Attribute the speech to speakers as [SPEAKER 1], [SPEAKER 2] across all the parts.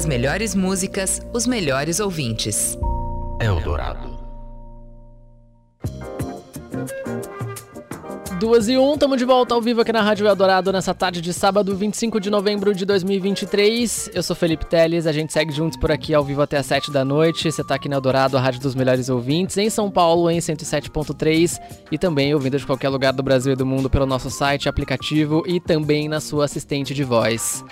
[SPEAKER 1] As melhores músicas, os melhores ouvintes.
[SPEAKER 2] Eldorado.
[SPEAKER 3] Duas e um, estamos de volta ao vivo aqui na Rádio Eldorado nessa tarde de sábado, 25 de novembro de 2023. Eu sou Felipe Teles, a gente segue juntos por aqui ao vivo até as 7 da noite. Você está aqui na Eldorado, a Rádio dos Melhores Ouvintes, em São Paulo, em 107.3 e também ouvindo de qualquer lugar do Brasil e do mundo pelo nosso site, aplicativo e também na sua assistente de voz.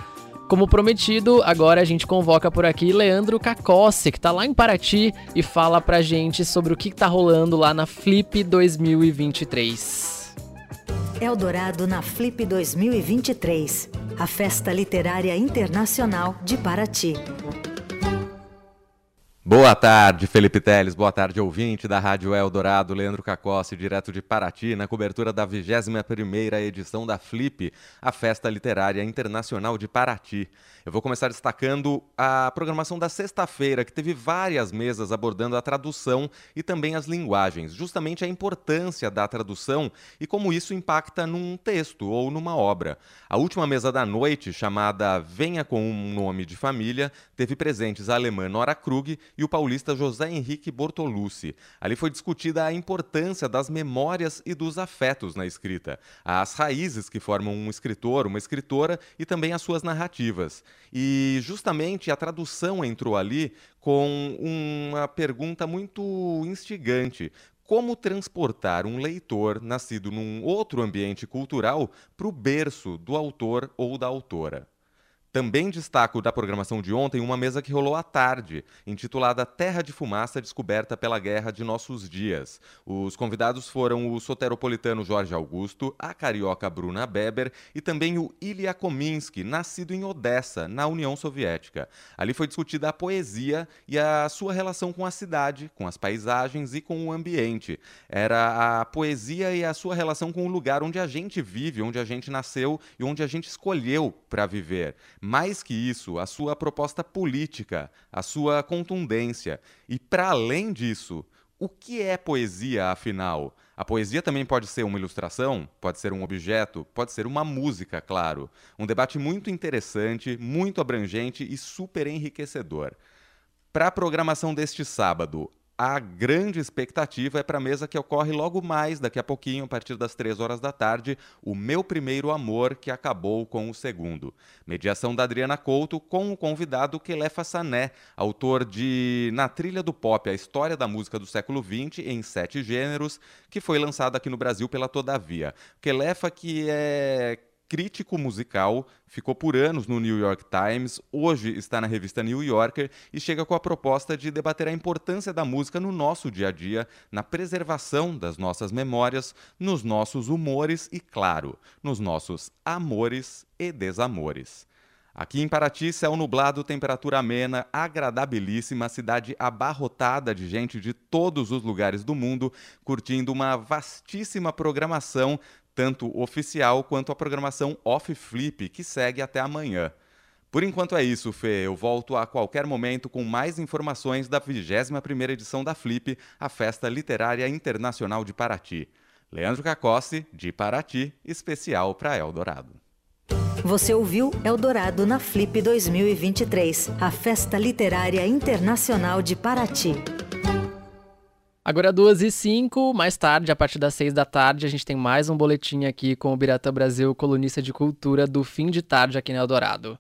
[SPEAKER 3] Como prometido, agora a gente convoca por aqui Leandro Cacossi, que tá lá em Paraty e fala pra gente sobre o que tá rolando lá na Flip 2023.
[SPEAKER 4] Eldorado na Flip 2023, a Festa Literária Internacional de Paraty.
[SPEAKER 5] Boa tarde, Felipe Teles. Boa tarde, ouvinte da Rádio Eldorado, Leandro Cacossi, direto de Paraty, na cobertura da 21ª edição da Flip, a Festa Literária Internacional de Paraty. Eu vou começar destacando a programação da sexta-feira, que teve várias mesas abordando a tradução e também as linguagens, justamente a importância da tradução e como isso impacta num texto ou numa obra. A última mesa da noite, chamada Venha com um Nome de Família, teve presentes a alemã Nora Krug e o paulista José Henrique Bortolucci. Ali foi discutida a importância das memórias e dos afetos na escrita, as raízes que formam um escritor, uma escritora e também as suas narrativas. E justamente a tradução entrou ali com uma pergunta muito instigante como transportar um leitor nascido num outro ambiente cultural para o berço do autor ou da autora. Também destaco da programação de ontem uma mesa que rolou à tarde, intitulada Terra de Fumaça Descoberta pela Guerra de Nossos Dias. Os convidados foram o soteropolitano Jorge Augusto, a carioca Bruna Beber e também o Ilya Kominsky, nascido em Odessa, na União Soviética. Ali foi discutida a poesia e a sua relação com a cidade, com as paisagens e com o ambiente. Era a poesia e a sua relação com o lugar onde a gente vive, onde a gente nasceu e onde a gente escolheu para viver. Mais que isso, a sua proposta política, a sua contundência. E para além disso, o que é poesia, afinal? A poesia também pode ser uma ilustração, pode ser um objeto, pode ser uma música, claro. Um debate muito interessante, muito abrangente e super enriquecedor. Para a programação deste sábado, a grande expectativa é para a mesa que ocorre logo mais, daqui a pouquinho, a partir das três horas da tarde, o Meu Primeiro Amor, que acabou com o segundo. Mediação da Adriana Couto com o convidado Kelefa Sané, autor de Na Trilha do Pop, a história da música do século XX em sete gêneros, que foi lançado aqui no Brasil pela Todavia. Kelefa, que é crítico musical, ficou por anos no New York Times, hoje está na revista New Yorker e chega com a proposta de debater a importância da música no nosso dia a dia, na preservação das nossas memórias, nos nossos humores e, claro, nos nossos amores e desamores. Aqui em Paraty, céu nublado, temperatura amena, agradabilíssima, cidade abarrotada de gente de todos os lugares do mundo, curtindo uma vastíssima programação tanto oficial quanto a programação Off Flip, que segue até amanhã. Por enquanto é isso, Fê. Eu volto a qualquer momento com mais informações da 21ª edição da Flip, a Festa Literária Internacional de Paraty. Leandro Cacossi, de Paraty, especial para Eldorado.
[SPEAKER 4] Você ouviu Eldorado na Flip 2023, a Festa Literária Internacional de Paraty.
[SPEAKER 3] Agora duas e cinco, mais tarde, a partir das seis da tarde, a gente tem mais um boletim aqui com o Birata Brasil, colunista de cultura do fim de tarde aqui no Eldorado.